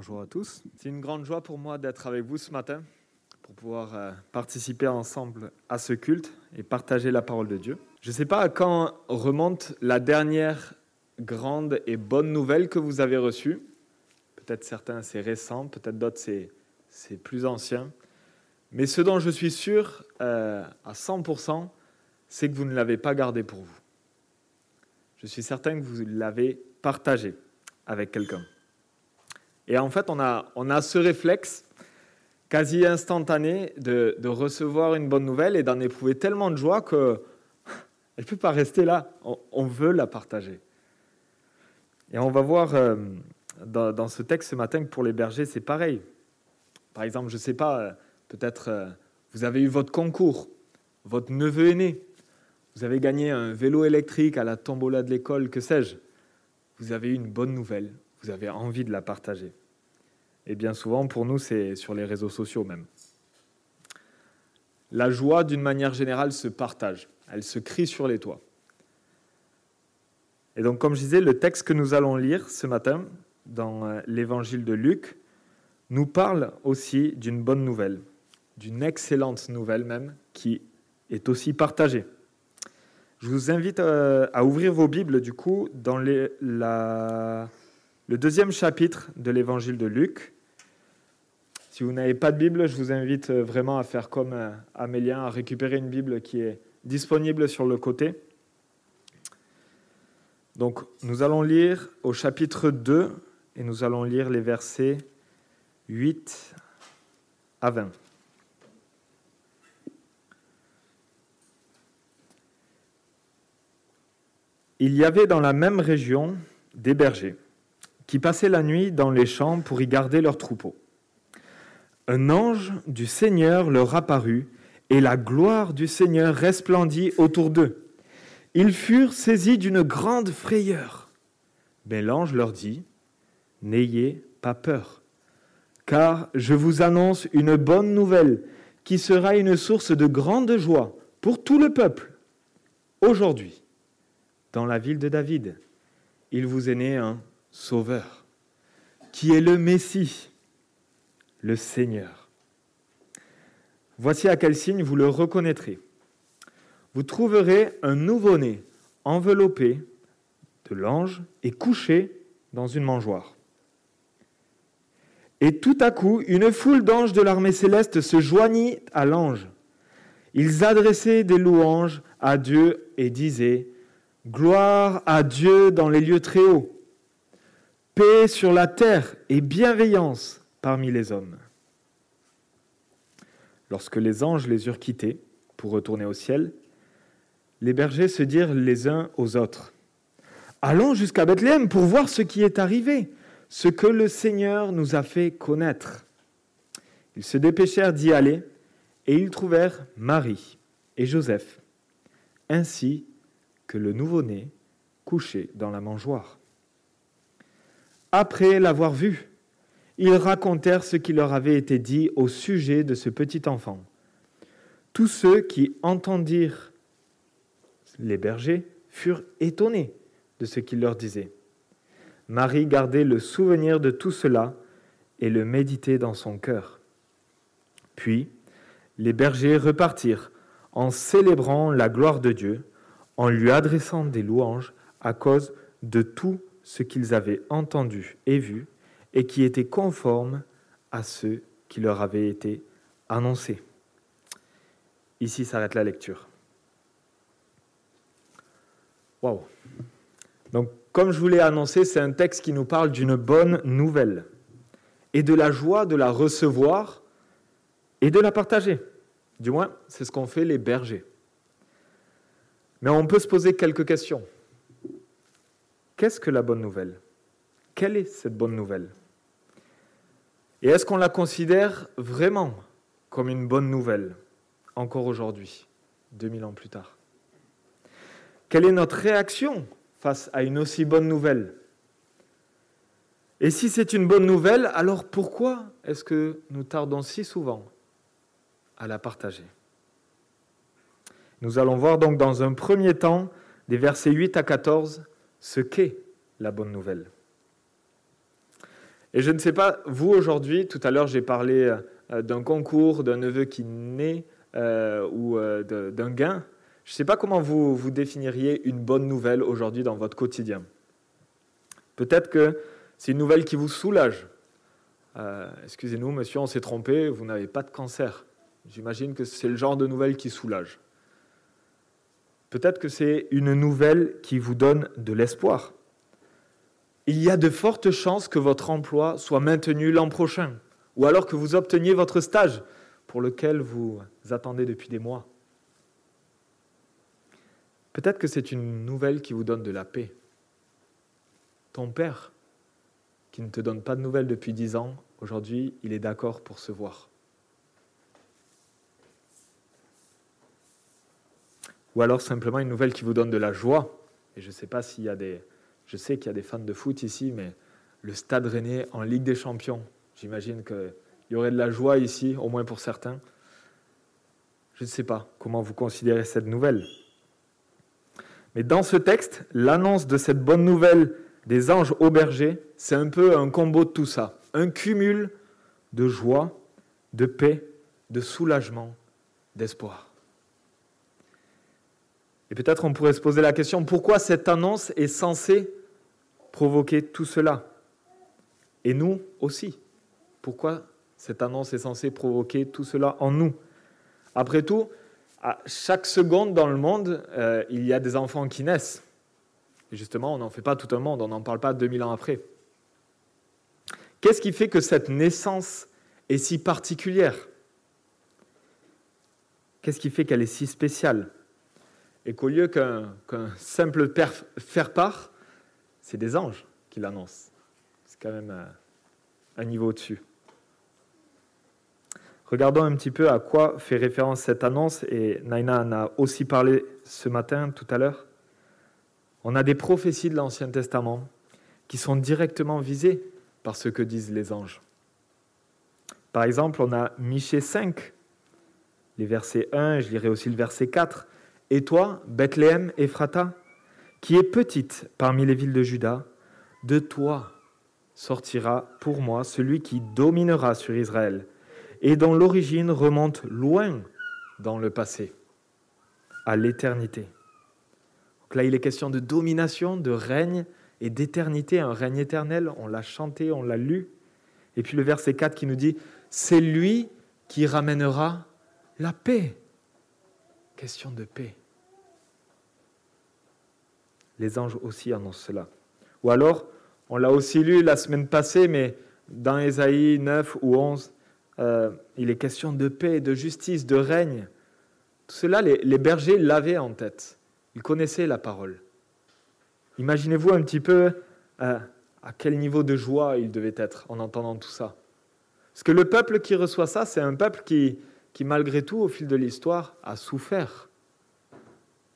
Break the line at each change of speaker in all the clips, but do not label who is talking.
Bonjour à tous. C'est une grande joie pour moi d'être avec vous ce matin pour pouvoir euh, participer ensemble à ce culte et partager la parole de Dieu. Je ne sais pas à quand remonte la dernière grande et bonne nouvelle que vous avez reçue. Peut-être certains c'est récent, peut-être d'autres c'est, c'est plus ancien. Mais ce dont je suis sûr euh, à 100%, c'est que vous ne l'avez pas gardé pour vous. Je suis certain que vous l'avez partagé avec quelqu'un. Et en fait, on a, ce réflexe quasi instantané de, recevoir une bonne nouvelle et d'en éprouver tellement de joie que elle ne peut pas rester là. On, veut la partager. Et on va voir euh, dans, ce texte ce matin que pour les bergers, c'est pareil. Par exemple, je ne sais pas, euh, peut-être euh, vous avez eu votre concours, votre neveu aîné, vous avez gagné un vélo électrique à la tombola de l'école, que sais-je. Vous avez eu une bonne nouvelle, vous avez envie de la partager. Et bien souvent, pour nous, c'est sur les réseaux sociaux même. La joie, d'une manière générale, se partage. Elle se crie sur les toits. Et donc, comme je disais, le texte que nous allons lire ce matin dans euh, l'évangile de Luc nous parle aussi d'une bonne nouvelle, d'une excellente nouvelle même, qui est aussi partagée. Je vous invite euh, à ouvrir vos Bibles, du coup, dans la, le deuxième chapitre de l'évangile de Luc. Si vous n'avez pas de Bible, je vous invite euh, vraiment à faire comme euh, Amélien, à récupérer une Bible qui est disponible sur le côté. Donc, nous allons lire au chapitre 2 et nous allons lire les versets 8 à 20. Il y avait dans la même région des bergers qui passaient la nuit dans les champs pour y garder leurs troupeaux. Un ange du Seigneur leur apparut, et la gloire du Seigneur resplendit autour d'eux. Ils furent saisis d'une grande frayeur. Mais l'ange leur dit, N'ayez pas peur, car je vous annonce une bonne nouvelle qui sera une source de grande joie pour tout le peuple. Aujourd'hui, dans la ville de David, il vous est né un Sauveur, qui est le Messie, le Seigneur. Voici à quel signe vous le reconnaîtrez. Vous trouverez un nouveau-né enveloppé de l'ange et couché dans une mangeoire. Et tout à coup, une foule d'anges de l'armée céleste se joignit à l'ange. Ils adressaient des louanges à Dieu et disaient Gloire à Dieu dans les lieux très hauts sur la terre et bienveillance parmi les hommes. Lorsque les anges les eurent quittés pour retourner au ciel, les bergers se dirent les uns aux autres, Allons jusqu'à Bethléem pour voir ce qui est arrivé, ce que le Seigneur nous a fait connaître. Ils se dépêchèrent d'y aller, et ils trouvèrent Marie et Joseph, ainsi que le nouveau-né couché dans la mangeoire. Après l'avoir vu, ils racontèrent ce qui leur avait été dit au sujet de ce petit enfant. Tous ceux qui entendirent les bergers furent étonnés de ce qu'il leur disait. Marie gardait le souvenir de tout cela et le méditait dans son cœur. Puis, les bergers repartirent en célébrant la gloire de Dieu, en lui adressant des louanges à cause de tout ce qu'ils avaient entendu et vu et qui était conforme à ce qui leur avait été annoncé. Ici s'arrête la lecture. Waouh! Donc, comme je vous l'ai annoncé, c'est un texte qui nous parle d'une bonne nouvelle et de la joie de la recevoir et de la partager. Du moins, c'est ce qu'ont fait les bergers. Mais on peut se poser quelques questions. Qu'est-ce que la bonne nouvelle? Quelle est cette bonne nouvelle? Et est-ce qu'on la considère vraiment comme une bonne nouvelle, encore aujourd'hui, 2000 ans plus tard? Quelle est notre réaction face à une aussi bonne nouvelle? Et si c'est une bonne nouvelle, alors pourquoi est-ce que nous tardons si souvent à la partager? Nous allons voir donc dans un premier temps des versets 8 à 14 ce qu'est la bonne nouvelle. Et je ne sais pas, vous aujourd'hui, tout à l'heure j'ai parlé euh, d'un concours, d'un neveu qui naît euh, ou euh, d'un gain. Je ne sais pas comment vous, vous définiriez une bonne nouvelle aujourd'hui dans votre quotidien. Peut-être que c'est une nouvelle qui vous soulage. Excusez-nous, monsieur, on s'est trompé, vous n'avez pas de cancer. J'imagine que c'est le genre de nouvelle qui soulage. Peut-être que c'est une nouvelle qui vous donne de l'espoir. Il y a de fortes chances que votre emploi soit maintenu l'an prochain ou alors que vous obteniez votre stage pour lequel vous attendez depuis des mois. Peut-être que c'est une nouvelle qui vous donne de la paix. Ton père, qui ne te donne pas de nouvelles depuis dix ans, aujourd'hui, il est d'accord pour se voir. Ou alors simplement une nouvelle qui vous donne de la joie. Et je sais pas s'il y a des... Je sais qu'il y a des fans de foot ici, mais le Stade Rennais en Ligue des Champions, J'imagine qu'il y aurait de la joie ici, au moins pour certains. Je ne sais pas comment vous considérez cette nouvelle. Mais dans ce texte, l'annonce de cette bonne nouvelle des anges au berger, c'est un peu un combo de tout ça. Un cumul de joie, de paix, de soulagement, d'espoir. Et peut-être on pourrait se poser la question, pourquoi cette annonce est censée provoquer tout cela? Et nous aussi. Pourquoi cette annonce est censée provoquer tout cela en nous? Après tout, à chaque seconde dans le monde, euh, il y a des enfants qui naissent. Et justement, on n'en fait pas tout un monde, on n'en parle pas 2000 ans après. Qu'est-ce qui fait que cette naissance est si particulière? Qu'est-ce qui fait qu'elle est si spéciale? Et qu'au lieu qu'un simple faire-part, c'est des anges qui l'annoncent. C'est quand même euh, un niveau au-dessus. Regardons un petit peu à quoi fait référence cette annonce, et Naina en a aussi parlé ce matin, tout à l'heure. On a des prophéties de l'Ancien Testament qui sont directement visées par ce que disent les anges. Par exemple, on a Michée 5, les versets 1, je lirai aussi le verset 4. Et toi, Bethléem, Ephrata, qui est petite parmi les villes de Juda, de toi sortira pour moi celui qui dominera sur Israël et dont l'origine remonte loin dans le passé, à l'éternité. Donc là, il est question de domination, de règne et d'éternité, un règne éternel. On l'a chanté, on l'a lu. Et puis le verset 4 qui nous dit, c'est lui qui ramènera la paix. Question de paix. Les anges aussi annoncent cela. Ou alors, on l'a aussi lu la semaine passée, mais dans Ésaïe 9 ou 11, euh, il est question de paix, de justice, de règne. Tout cela, les, bergers l'avaient en tête. Ils connaissaient la parole. Imaginez-vous un petit peu euh, à quel niveau de joie ils devaient être en entendant tout ça. Parce que le peuple qui reçoit ça, c'est un peuple qui, qui, malgré tout, au fil de l'histoire, a souffert.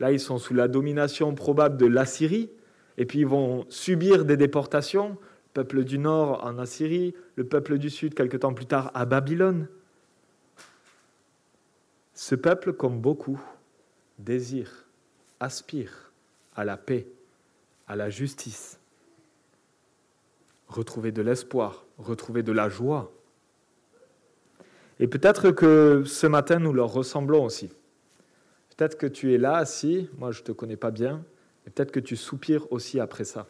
Là, ils sont sous la domination probable de l'Assyrie, et puis ils vont subir des déportations peuple du nord en Assyrie, le peuple du sud quelque temps plus tard à Babylone. Ce peuple, comme beaucoup, désire, aspire à la paix, à la justice, retrouver de l'espoir, retrouver de la joie. Et peut-être que ce matin, nous leur ressemblons aussi. Peut-être que tu es là, assis, moi je ne te connais pas bien, et peut-être que tu soupires aussi après ça.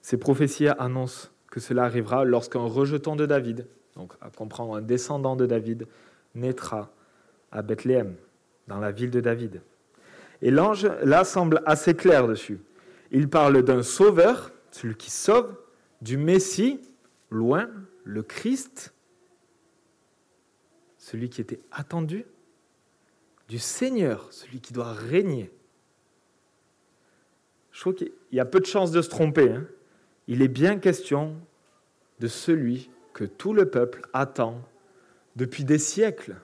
Ces prophéties annoncent que cela arrivera lorsqu'un rejeton de David, donc à comprendre un descendant de David, naîtra à Bethléem, dans la ville de David. Et l'ange, là, semble assez clair dessus. Il parle d'un sauveur, celui qui sauve, du Messie, loin, le Christ, celui qui était attendu, du Seigneur, celui qui doit régner. Je trouve qu'il y a peu de chances de se tromper. Hein il est bien question de celui que tout le peuple attend depuis des siècles.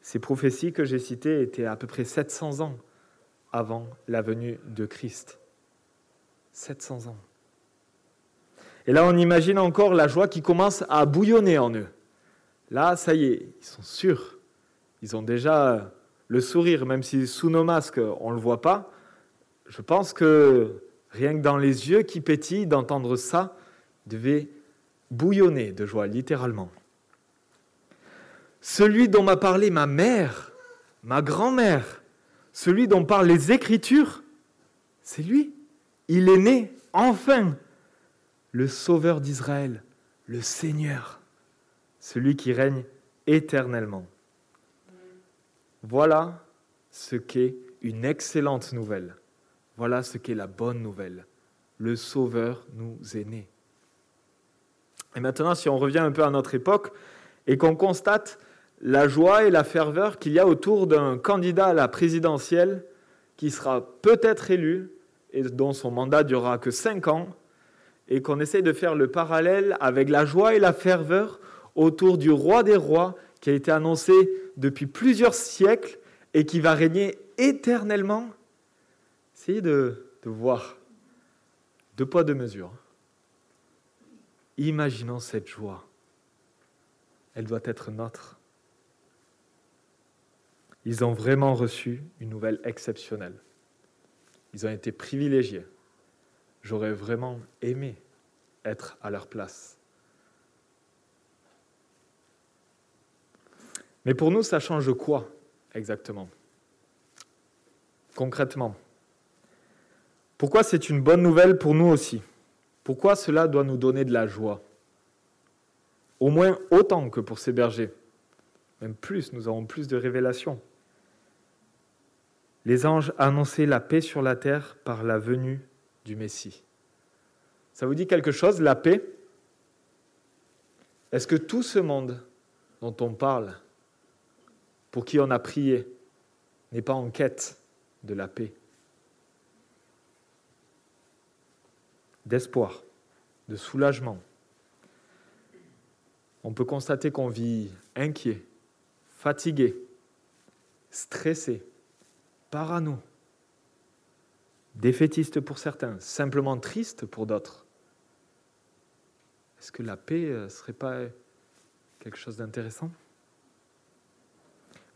Ces prophéties que j'ai citées étaient à peu près 700 ans avant la venue de Christ. 700 ans. Et là, on imagine encore la joie qui commence à bouillonner en eux. Là, ça y est, ils sont sûrs. Ils ont déjà le sourire, même si sous nos masques, on ne le voit pas. je pense que rien que dans les yeux qui pétillent d'entendre ça, devait bouillonner de joie, littéralement. Celui dont m'a parlé ma mère, ma grand-mère, celui dont parlent les Écritures, c'est lui. Il est né, enfin, le Sauveur d'Israël, le Seigneur, celui qui règne éternellement. Voilà ce qu'est une excellente nouvelle. Voilà ce qu'est la bonne nouvelle. Le Sauveur nous est né. Et maintenant, si on revient un peu à notre époque et qu'on constate la joie et la ferveur qu'il y a autour d'un candidat à la présidentielle qui sera peut-être élu et dont son mandat durera que cinq ans, et qu'on essaye de faire le parallèle avec la joie et la ferveur autour du roi des rois qui a été annoncé depuis plusieurs siècles et qui va régner éternellement. Essayez de, voir deux poids, deux mesures. Imaginons cette joie. Elle doit être notre. Ils ont vraiment reçu une nouvelle exceptionnelle. Ils ont été privilégiés. J'aurais vraiment aimé être à leur place. Mais pour nous, ça change quoi exactement? Concrètement. Pourquoi c'est une bonne nouvelle pour nous aussi? Pourquoi cela doit nous donner de la joie? Au moins autant que pour ces bergers. Même plus, nous avons plus de révélations. Les anges annonçaient la paix sur la terre par la venue du Messie. Ça vous dit quelque chose, la paix? Est-ce que tout ce monde dont on parle, pour qui on a prié, n'est pas en quête de la paix D'espoir, de soulagement. On peut constater qu'on vit inquiet, fatigué, stressé, parano, défaitiste pour certains, simplement triste pour d'autres. Est-ce que la paix ne euh, serait pas quelque chose d'intéressant?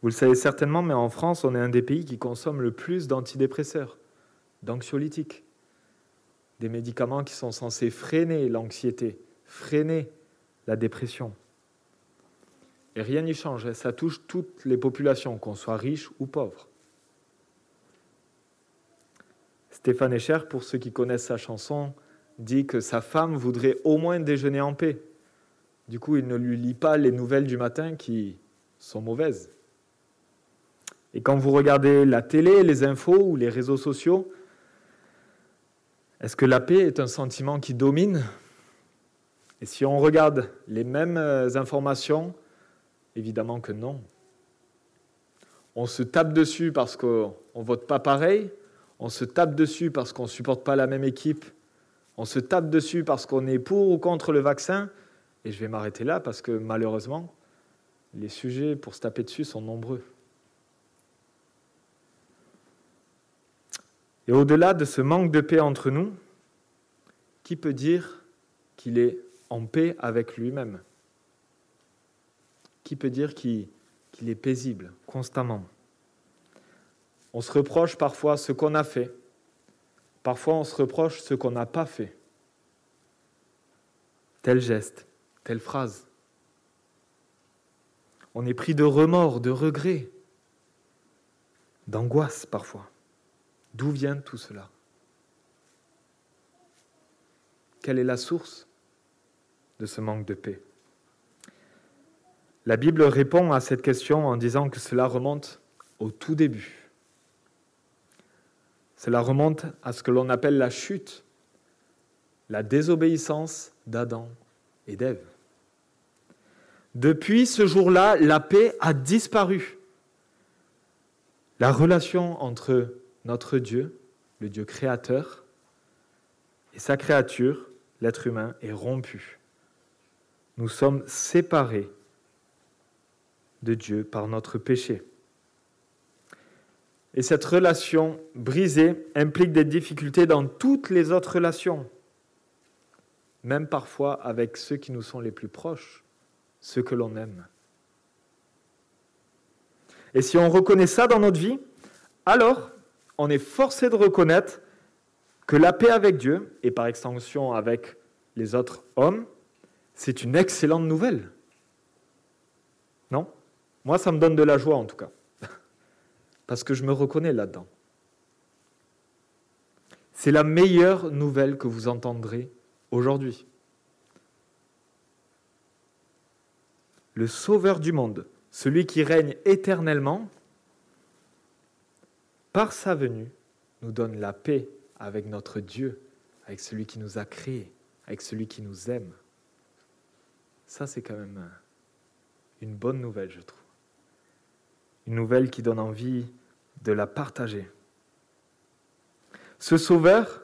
Vous le savez certainement, mais en France, on est un des pays qui consomme le plus d'antidépresseurs, d'anxiolytiques, des médicaments qui sont censés freiner l'anxiété, freiner la dépression. Et rien n'y change, ça touche toutes les populations, qu'on soit riche ou pauvre. Stéphane Echer, pour ceux qui connaissent sa chanson, dit que sa femme voudrait au moins déjeuner en paix. Du coup, il ne lui lit pas les nouvelles du matin qui sont mauvaises. Et quand vous regardez la télé, les infos ou les réseaux sociaux, est-ce que la paix est un sentiment qui domine? Et si on regarde les mêmes euh, informations, évidemment que non. On se tape dessus parce qu'on ne vote pas pareil, on se tape dessus parce qu'on ne supporte pas la même équipe, on se tape dessus parce qu'on est pour ou contre le vaccin, et je vais m'arrêter là parce que malheureusement, les sujets pour se taper dessus sont nombreux. Et au-delà de ce manque de paix entre nous, qui peut dire qu'il est en paix avec lui-même? Qui peut dire qu'il est paisible constamment? On se reproche parfois ce qu'on a fait. Parfois, on se reproche ce qu'on n'a pas fait. Tel geste, telle phrase. On est pris de remords, de regrets, d'angoisse parfois. D'où vient tout cela? Quelle est la source de ce manque de paix? La Bible répond à cette question en disant que cela remonte au tout début. Cela remonte à ce que l'on appelle la chute, la désobéissance d'Adam et d'Ève. Depuis ce jour-là, la paix a disparu. La relation entre notre Dieu, le Dieu créateur, et sa créature, l'être humain, est rompue. Nous sommes séparés de Dieu par notre péché. Et cette relation brisée implique des difficultés dans toutes les autres relations, même parfois avec ceux qui nous sont les plus proches, ceux que l'on aime. Et si on reconnaît ça dans notre vie, alors on est forcé de reconnaître que la paix avec Dieu, et par extension avec les autres hommes, c'est une excellente nouvelle. Non? Moi, ça me donne de la joie en tout cas. Parce que je me reconnais là-dedans. C'est la meilleure nouvelle que vous entendrez aujourd'hui. Le Sauveur du monde, celui qui règne éternellement, par sa venue, nous donne la paix avec notre Dieu, avec celui qui nous a créés, avec celui qui nous aime. Ça, c'est quand même une bonne nouvelle, je trouve. Une nouvelle qui donne envie de la partager. Ce sauveur,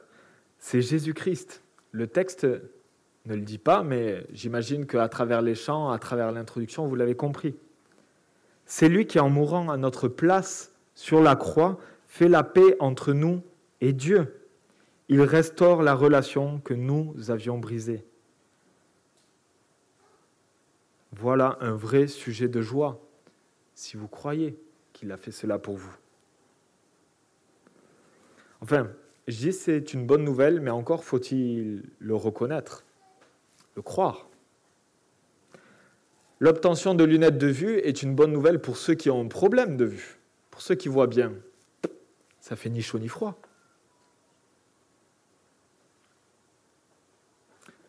c'est Jésus-Christ. Le texte ne le dit pas, mais j'imagine qu'à travers les chants, à travers l'introduction, vous l'avez compris. C'est lui qui, en mourant à notre place sur la croix, fait la paix entre nous et Dieu. Il restaure la relation que nous avions brisée. Voilà un vrai sujet de joie, si vous croyez qu'il a fait cela pour vous. Enfin, je dis c'est une bonne nouvelle, mais encore faut-il le reconnaître, le croire. L'obtention de lunettes de vue est une bonne nouvelle pour ceux qui ont un problème de vue, pour ceux qui voient bien. Ça fait ni chaud ni froid.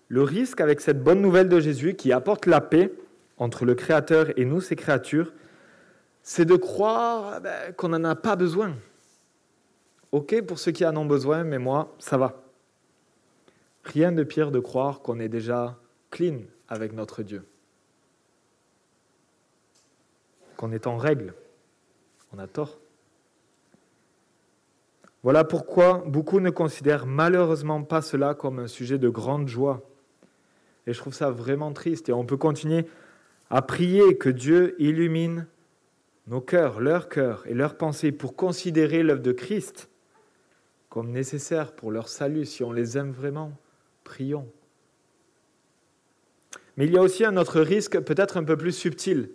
Le risque avec cette bonne nouvelle de Jésus qui apporte la paix entre le Créateur et nous, ses créatures, c'est de croire ben, qu'on n'en a pas besoin. Ok pour ceux qui en ont besoin, mais moi, ça va. Rien de pire de croire qu'on est déjà clean avec notre Dieu. Qu'on est en règle. On a tort. Voilà pourquoi beaucoup ne considèrent malheureusement pas cela comme un sujet de grande joie. Et je trouve ça vraiment triste. Et on peut continuer à prier que Dieu illumine nos cœurs, leurs cœurs et leurs pensées pour considérer l'œuvre de Christ comme nécessaire pour leur salut, si on les aime vraiment, prions. Mais il y a aussi un autre risque, peut-être un peu plus subtil.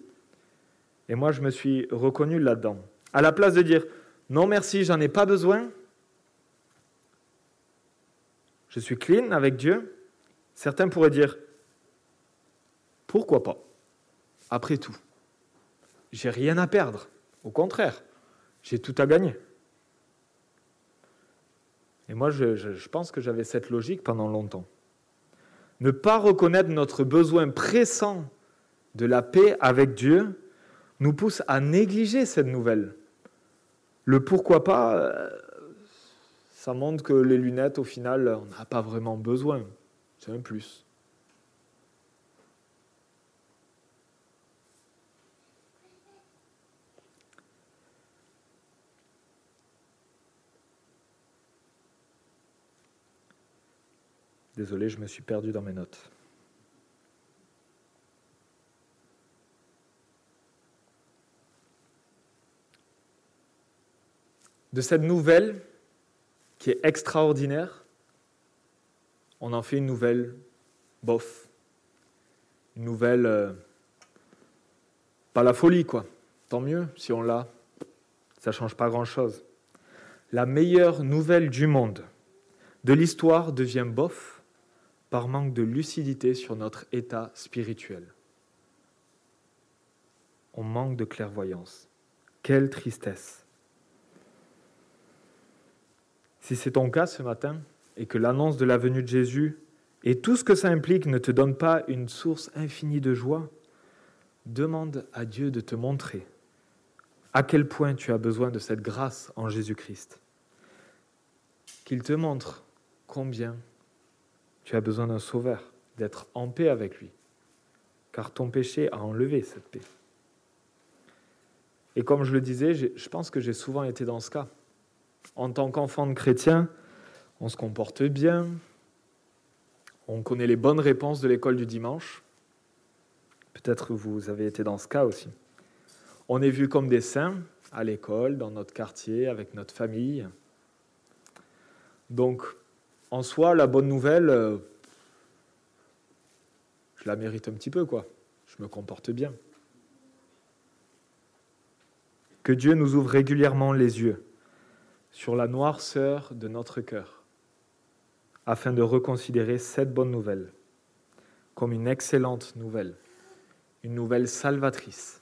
Et moi, je me suis reconnu là-dedans. À la place de dire non merci, j'en ai pas besoin, je suis clean avec Dieu, certains pourraient dire pourquoi pas? Après tout, j'ai rien à perdre. Au contraire, j'ai tout à gagner. Et moi, je, pense que j'avais cette logique pendant longtemps. Ne pas reconnaître notre besoin pressant de la paix avec Dieu nous pousse à négliger cette nouvelle. Le pourquoi pas, euh, ça montre que les lunettes, au final, on n'a pas vraiment besoin. C'est un plus. Désolé, je me suis perdu dans mes notes. De cette nouvelle qui est extraordinaire, on en fait une nouvelle bof. Une nouvelle. Euh, pas la folie, quoi. Tant mieux si on l'a. Ça ne change pas grand-chose. La meilleure nouvelle du monde, de l'histoire, devient bof par manque de lucidité sur notre état spirituel. On manque de clairvoyance. Quelle tristesse. Si c'est ton cas ce matin et que l'annonce de la venue de Jésus et tout ce que ça implique ne te donne pas une source infinie de joie, demande à Dieu de te montrer à quel point tu as besoin de cette grâce en Jésus-Christ. Qu'il te montre combien tu as besoin d'un sauveur, d'être en paix avec lui, car ton péché a enlevé cette paix. Et comme je le disais, je pense que j'ai souvent été dans ce cas. En tant qu'enfant de chrétien, on se comporte bien, on connaît les bonnes réponses de l'école du dimanche. Peut-être vous avez été dans ce cas aussi. On est vu comme des saints à l'école, dans notre quartier, avec notre famille. Donc, en soi, la bonne nouvelle, euh, je la mérite un petit peu, quoi. Je me comporte bien. Que Dieu nous ouvre régulièrement les yeux sur la noirceur de notre cœur, afin de reconsidérer cette bonne nouvelle comme une excellente nouvelle, une nouvelle salvatrice.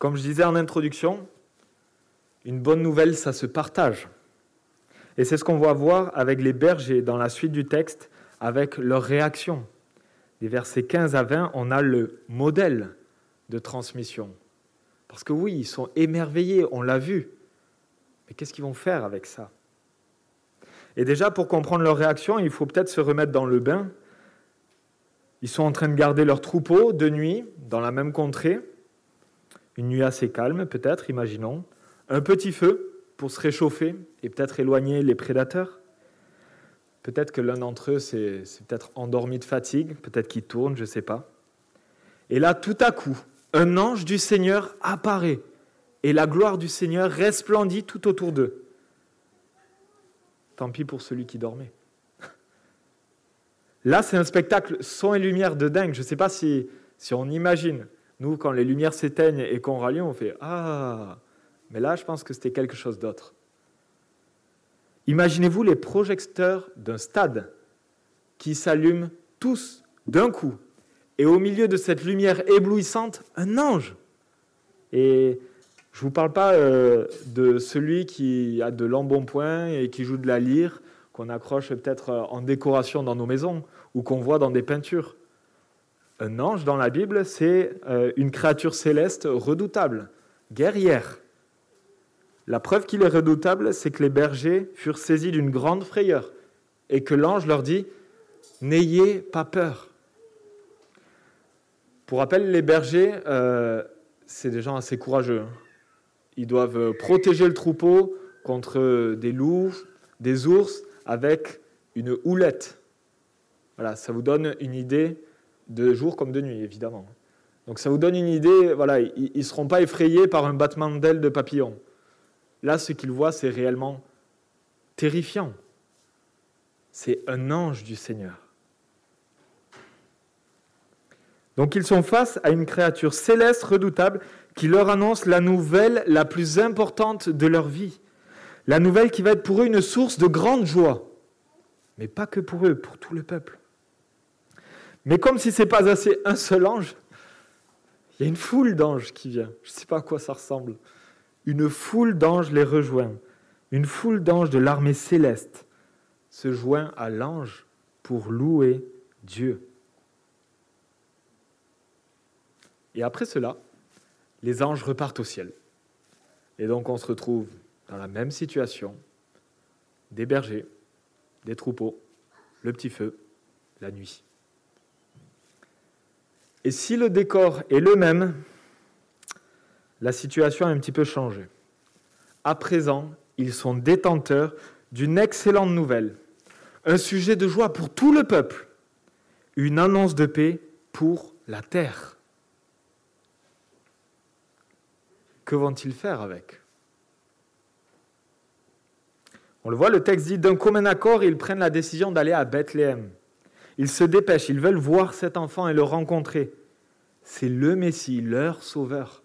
Comme je disais en introduction, une bonne nouvelle, ça se partage. Et c'est ce qu'on va voir avec les bergers dans la suite du texte, avec leur réaction. Des versets 15 à 20, on a le modèle de transmission. Parce que oui, ils sont émerveillés, on l'a vu. Mais qu'est-ce qu'ils vont faire avec ça? Et déjà, pour comprendre leur réaction, il faut peut-être se remettre dans le bain. Ils sont en train de garder leur troupeau de nuit dans la même contrée. Une nuit assez calme, peut-être, imaginons. Un petit feu pour se réchauffer et peut-être éloigner les prédateurs. Peut-être que l'un d'entre eux s'est peut-être endormi de fatigue, peut-être qu'il tourne, je ne sais pas. Et là, tout à coup, un ange du Seigneur apparaît et la gloire du Seigneur resplendit tout autour d'eux. Tant pis pour celui qui dormait. Là, c'est un spectacle son et lumière de dingue. Je ne sais pas si, si on imagine. Nous, quand les lumières s'éteignent et qu'on rallume, on fait Ah Mais là, je pense que c'était quelque chose d'autre. Imaginez-vous les projecteurs d'un stade qui s'allument tous d'un coup. Et au milieu de cette lumière éblouissante, un ange. Et je ne vous parle pas euh, de celui qui a de l'embonpoint et qui joue de la lyre, qu'on accroche peut-être euh, en décoration dans nos maisons ou qu'on voit dans des peintures. Un ange dans la Bible, c'est euh, une créature céleste redoutable, guerrière. La preuve qu'il est redoutable, c'est que les bergers furent saisis d'une grande frayeur et que l'ange leur dit N'ayez pas peur. Pour rappel, les bergers, c'est des gens assez courageux. Hein. Ils doivent protéger le troupeau contre des loups, des ours, avec une houlette. Voilà, ça vous donne une idée de jour comme de nuit, évidemment. Donc ça vous donne une idée, voilà, ils ne seront pas effrayés par un battement d'ailes de papillon. Là, ce qu'ils voient, c'est réellement terrifiant. C'est un ange du Seigneur. Donc ils sont face à une créature céleste redoutable qui leur annonce la nouvelle la plus importante de leur vie. La nouvelle qui va être pour eux une source de grande joie. Mais pas que pour eux, pour tout le peuple. Mais comme si ce n'est pas assez un seul ange, il y a une foule d'anges qui vient. Je ne sais pas à quoi ça ressemble. Une foule d'anges les rejoint. Une foule d'anges de l'armée céleste se joint à l'ange pour louer Dieu. Et après cela, les anges repartent au ciel. Et donc on se retrouve dans la même situation, des bergers, des troupeaux, le petit feu, la nuit. Et si le décor est le même, la situation a un petit peu changé. À présent, ils sont détenteurs d'une excellente nouvelle, un sujet de joie pour tout le peuple, une annonce de paix pour la terre. Que vont-ils faire avec? On le voit, le texte dit d'un commun accord, ils prennent la décision d'aller à Bethléem. Ils se dépêchent, ils veulent voir cet enfant et le rencontrer. C'est le Messie, leur sauveur.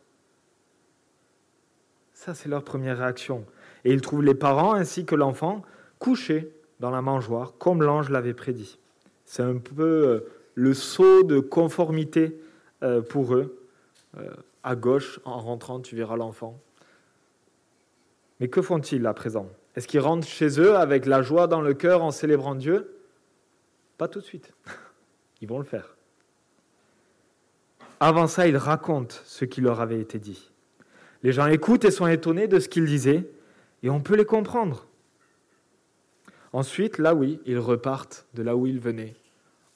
Ça, c'est leur première réaction. Et ils trouvent les parents ainsi que l'enfant couchés dans la mangeoire, comme l'ange l'avait prédit. C'est un peu euh, le saut de conformité euh, pour eux. À gauche, en rentrant, tu verras l'enfant. Mais que font-ils à présent? Est-ce qu'ils rentrent chez eux avec la joie dans le cœur en célébrant Dieu? Pas tout de suite. Ils vont le faire. Avant ça, ils racontent ce qui leur avait été dit. Les gens écoutent et sont étonnés de ce qu'ils disaient, et on peut les comprendre. Ensuite, là oui, ils repartent de là où ils venaient,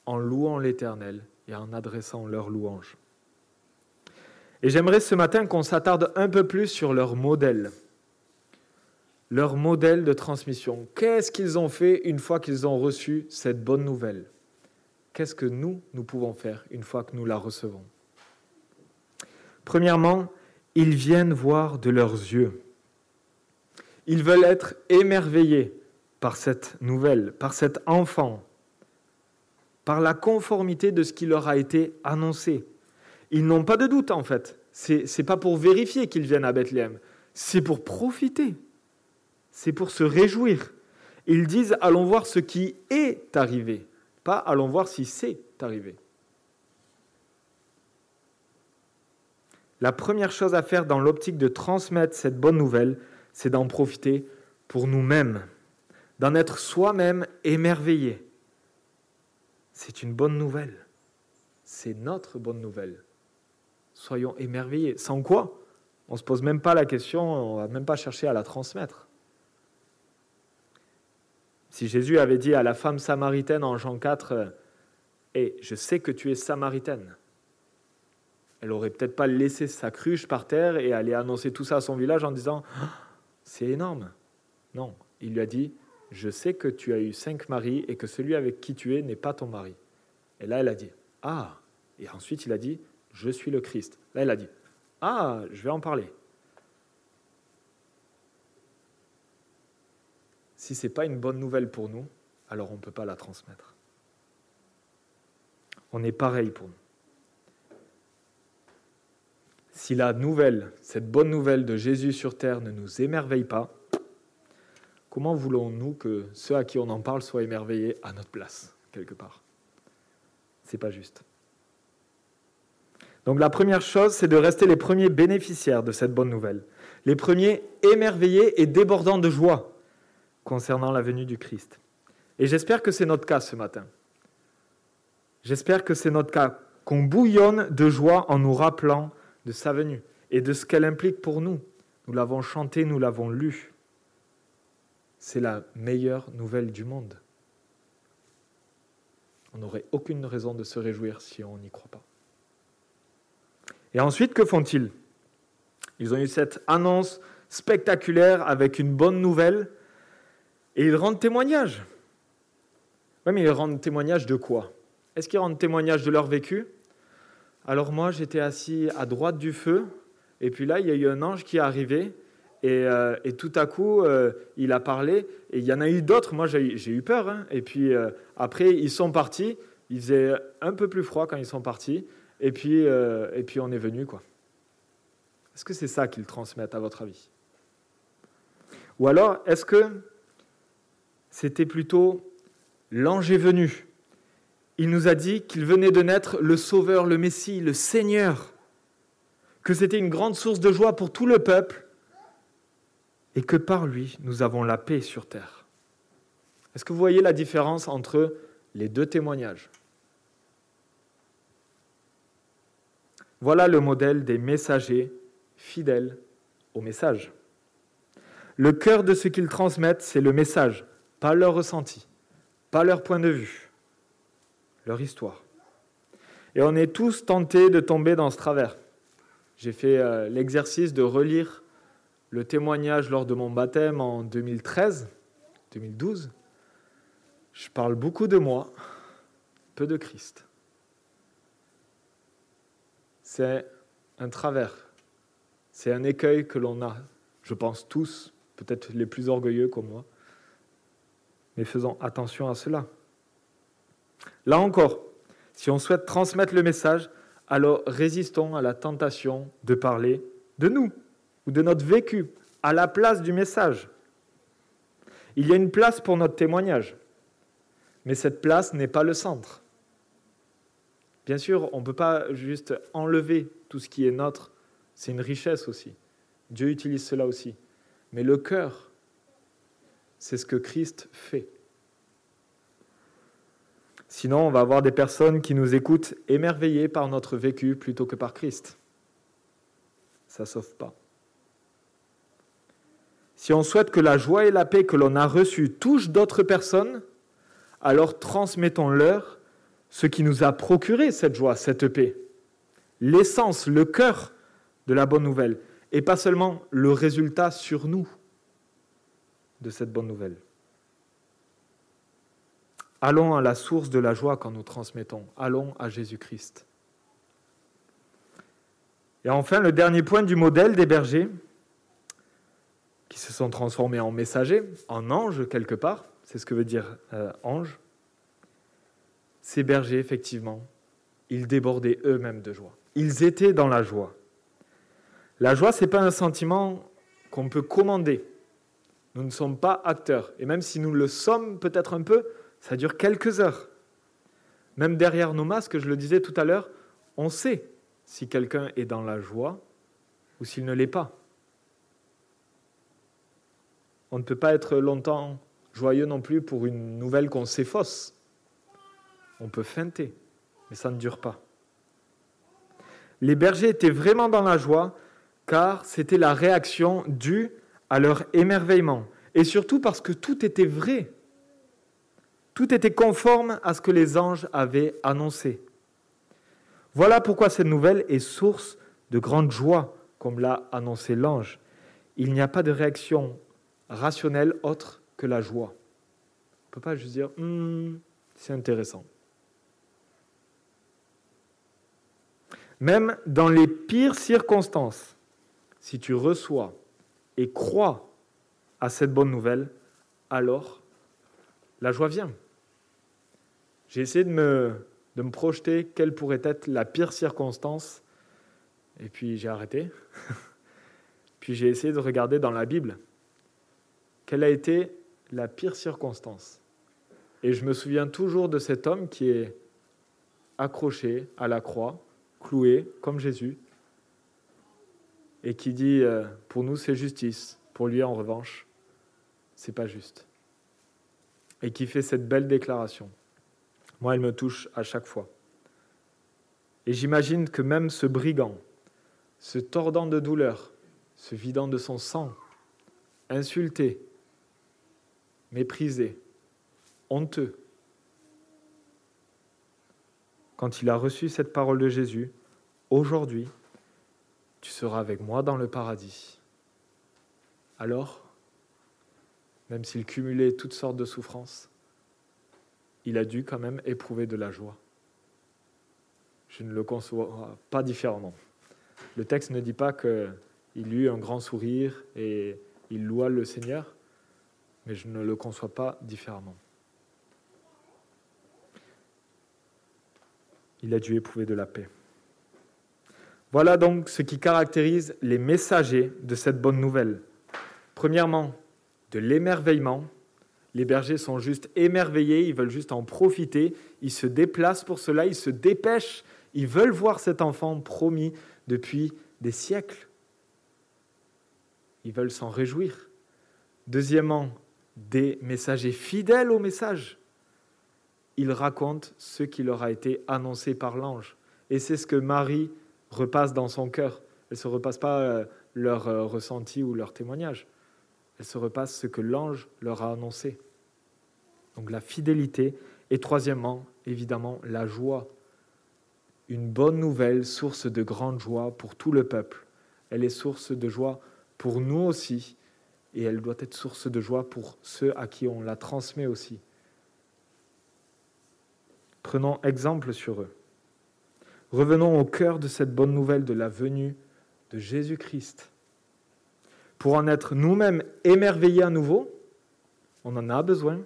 en louant l'Éternel et en adressant leur louange. Et j'aimerais ce matin qu'on s'attarde un peu plus sur leur modèle. Leur modèle de transmission. Qu'est-ce qu'ils ont fait une fois qu'ils ont reçu cette bonne nouvelle? Qu'est-ce que nous, nous pouvons faire une fois que nous la recevons? Premièrement, ils viennent voir de leurs yeux. Ils veulent être émerveillés par cette nouvelle, par cet enfant, par la conformité de ce qui leur a été annoncé. Ils n'ont pas de doute en fait. Ce n'est pas pour vérifier qu'ils viennent à Bethléem. c'est pour profiter, c'est pour se réjouir. Ils disent allons voir ce qui est arrivé, pas allons voir si c'est arrivé. La première chose à faire dans l'optique de transmettre cette bonne nouvelle, c'est d'en profiter pour nous-mêmes, d'en être soi-même émerveillé. C'est une bonne nouvelle. C'est notre bonne nouvelle. Soyons émerveillés. Sans quoi On ne se pose même pas la question, on ne va même pas chercher à la transmettre. Si Jésus avait dit à la femme samaritaine en Jean 4, Et je sais que tu es samaritaine, elle aurait peut-être pas laissé sa cruche par terre et aller annoncer tout ça à son village en disant C'est énorme. Non, il lui a dit Je sais que tu as eu cinq maris et que celui avec qui tu es n'est pas ton mari. Et là, elle a dit Ah Et ensuite, il a dit Je suis le Christ. Là, elle a dit Ah, je vais en parler. Si ce n'est pas une bonne nouvelle pour nous, alors on ne peut pas la transmettre. On est pareil pour nous si la nouvelle, cette bonne nouvelle de Jésus sur terre ne nous émerveille pas, comment voulons-nous que ceux à qui on en parle soient émerveillés à notre place, quelque part? C'est pas juste. Donc la première chose, c'est de rester les premiers bénéficiaires de cette bonne nouvelle, les premiers émerveillés et débordants de joie concernant la venue du Christ. Et j'espère que c'est notre cas ce matin. J'espère que c'est notre cas, qu'on bouillonne de joie en nous rappelant de sa venue et de ce qu'elle implique pour nous. Nous l'avons chanté, nous l'avons lu. C'est la meilleure nouvelle du monde. On n'aurait aucune raison de se réjouir si on n'y croit pas. Et ensuite, que font-ils? Ils ont eu cette annonce spectaculaire avec une bonne nouvelle et ils rendent témoignage. Oui, mais ils rendent témoignage de quoi? Est-ce qu'ils rendent témoignage de leur vécu? Alors moi, j'étais assis à droite du feu, et puis là, il y a eu un ange qui est arrivé, et, euh, tout à coup, euh, il a parlé, et il y en a eu d'autres. Moi, j'ai eu peur. Hein. Et puis euh, après, ils sont partis. Il faisait un peu plus froid quand ils sont partis, et puis, et puis on est venu. quoi. Est-ce que c'est ça qu'ils transmettent, à votre avis? Ou alors, est-ce que c'était plutôt l'ange est venu? Il nous a dit qu'il venait de naître le Sauveur, le Messie, le Seigneur, que c'était une grande source de joie pour tout le peuple et que par lui, nous avons la paix sur terre. Est-ce que vous voyez la différence entre les deux témoignages? Voilà le modèle des messagers fidèles au message. Le cœur de ce qu'ils transmettent, c'est le message, pas leur ressenti, pas leur point de vue leur histoire. Et on est tous tentés de tomber dans ce travers. J'ai fait euh, l'exercice de relire le témoignage lors de mon baptême en 2013, 2012. Je parle beaucoup de moi, peu de Christ. C'est un travers, c'est un écueil que l'on a, je pense tous, peut-être les plus orgueilleux comme moi, mais faisons attention à cela. Là encore, si on souhaite transmettre le message, alors résistons à la tentation de parler de nous ou de notre vécu à la place du message. Il y a une place pour notre témoignage, mais cette place n'est pas le centre. Bien sûr, on ne peut pas juste enlever tout ce qui est notre, c'est une richesse aussi. Dieu utilise cela aussi. Mais le cœur, c'est ce que Christ fait. Sinon, on va avoir des personnes qui nous écoutent émerveillées par notre vécu plutôt que par Christ. Ça ne sauve pas. Si on souhaite que la joie et la paix que l'on a reçues touchent d'autres personnes, alors transmettons-leur ce qui nous a procuré cette joie, cette paix. L'essence, le cœur de la bonne nouvelle, et pas seulement le résultat sur nous de cette bonne nouvelle. Allons à la source de la joie quand nous transmettons. Allons à Jésus-Christ. Et enfin, le dernier point du modèle des bergers, qui se sont transformés en messagers, en anges quelque part, c'est ce que veut dire euh, ange. Ces bergers, effectivement, ils débordaient eux-mêmes de joie. Ils étaient dans la joie. La joie, ce n'est pas un sentiment qu'on peut commander. Nous ne sommes pas acteurs. Et même si nous le sommes peut-être un peu, ça dure quelques heures. Même derrière nos masques, je le disais tout à l'heure, on sait si quelqu'un est dans la joie ou s'il ne l'est pas. On ne peut pas être longtemps joyeux non plus pour une nouvelle qu'on fausse. On peut feinter, mais ça ne dure pas. Les bergers étaient vraiment dans la joie car c'était la réaction due à leur émerveillement et surtout parce que tout était vrai. Tout était conforme à ce que les anges avaient annoncé. Voilà pourquoi cette nouvelle est source de grande joie, comme l'a annoncé l'ange. Il n'y a pas de réaction rationnelle autre que la joie. On ne peut pas juste dire hmm, c'est intéressant. Même dans les pires circonstances, si tu reçois et crois à cette bonne nouvelle, alors la joie vient. J'ai essayé de me, de me projeter quelle pourrait être la pire circonstance, et puis j'ai arrêté. puis j'ai essayé de regarder dans la Bible quelle a été la pire circonstance. Et je me souviens toujours de cet homme qui est accroché à la croix, cloué comme Jésus, et qui dit euh, pour nous c'est justice, pour lui en revanche c'est pas juste. Et qui fait cette belle déclaration. Moi, elle me touche à chaque fois. Et j'imagine que même ce brigand, se tordant de douleur, se vidant de son sang, insulté, méprisé, honteux, quand il a reçu cette parole de Jésus, aujourd'hui, tu seras avec moi dans le paradis. Alors, même s'il cumulait toutes sortes de souffrances, il a dû quand même éprouver de la joie. Je ne le conçois pas différemment. Le texte ne dit pas qu'il eut un grand sourire et il loua le Seigneur, mais je ne le conçois pas différemment. Il a dû éprouver de la paix. Voilà donc ce qui caractérise les messagers de cette bonne nouvelle. Premièrement, de l'émerveillement. Les bergers sont juste émerveillés, ils veulent juste en profiter, ils se déplacent pour cela, ils se dépêchent, ils veulent voir cet enfant promis depuis des siècles. Ils veulent s'en réjouir. Deuxièmement, des messagers fidèles au message. Ils racontent ce qui leur a été annoncé par l'ange. Et c'est ce que Marie repasse dans son cœur. Elle ne se repasse pas euh, leur euh, ressenti ou leur témoignage. Elle se repasse ce que l'ange leur a annoncé. Donc la fidélité. Et troisièmement, évidemment, la joie. Une bonne nouvelle, source de grande joie pour tout le peuple. Elle est source de joie pour nous aussi. Et elle doit être source de joie pour ceux à qui on la transmet aussi. Prenons exemple sur eux. Revenons au cœur de cette bonne nouvelle de la venue de Jésus-Christ. Pour en être nous-mêmes émerveillés à nouveau, on en a besoin.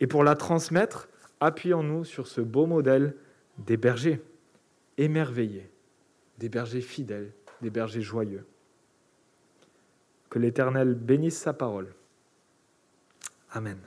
Et pour la transmettre, appuyons-nous sur ce beau modèle des bergers émerveillés, des bergers fidèles, des bergers joyeux. Que l'Éternel bénisse sa parole. Amen.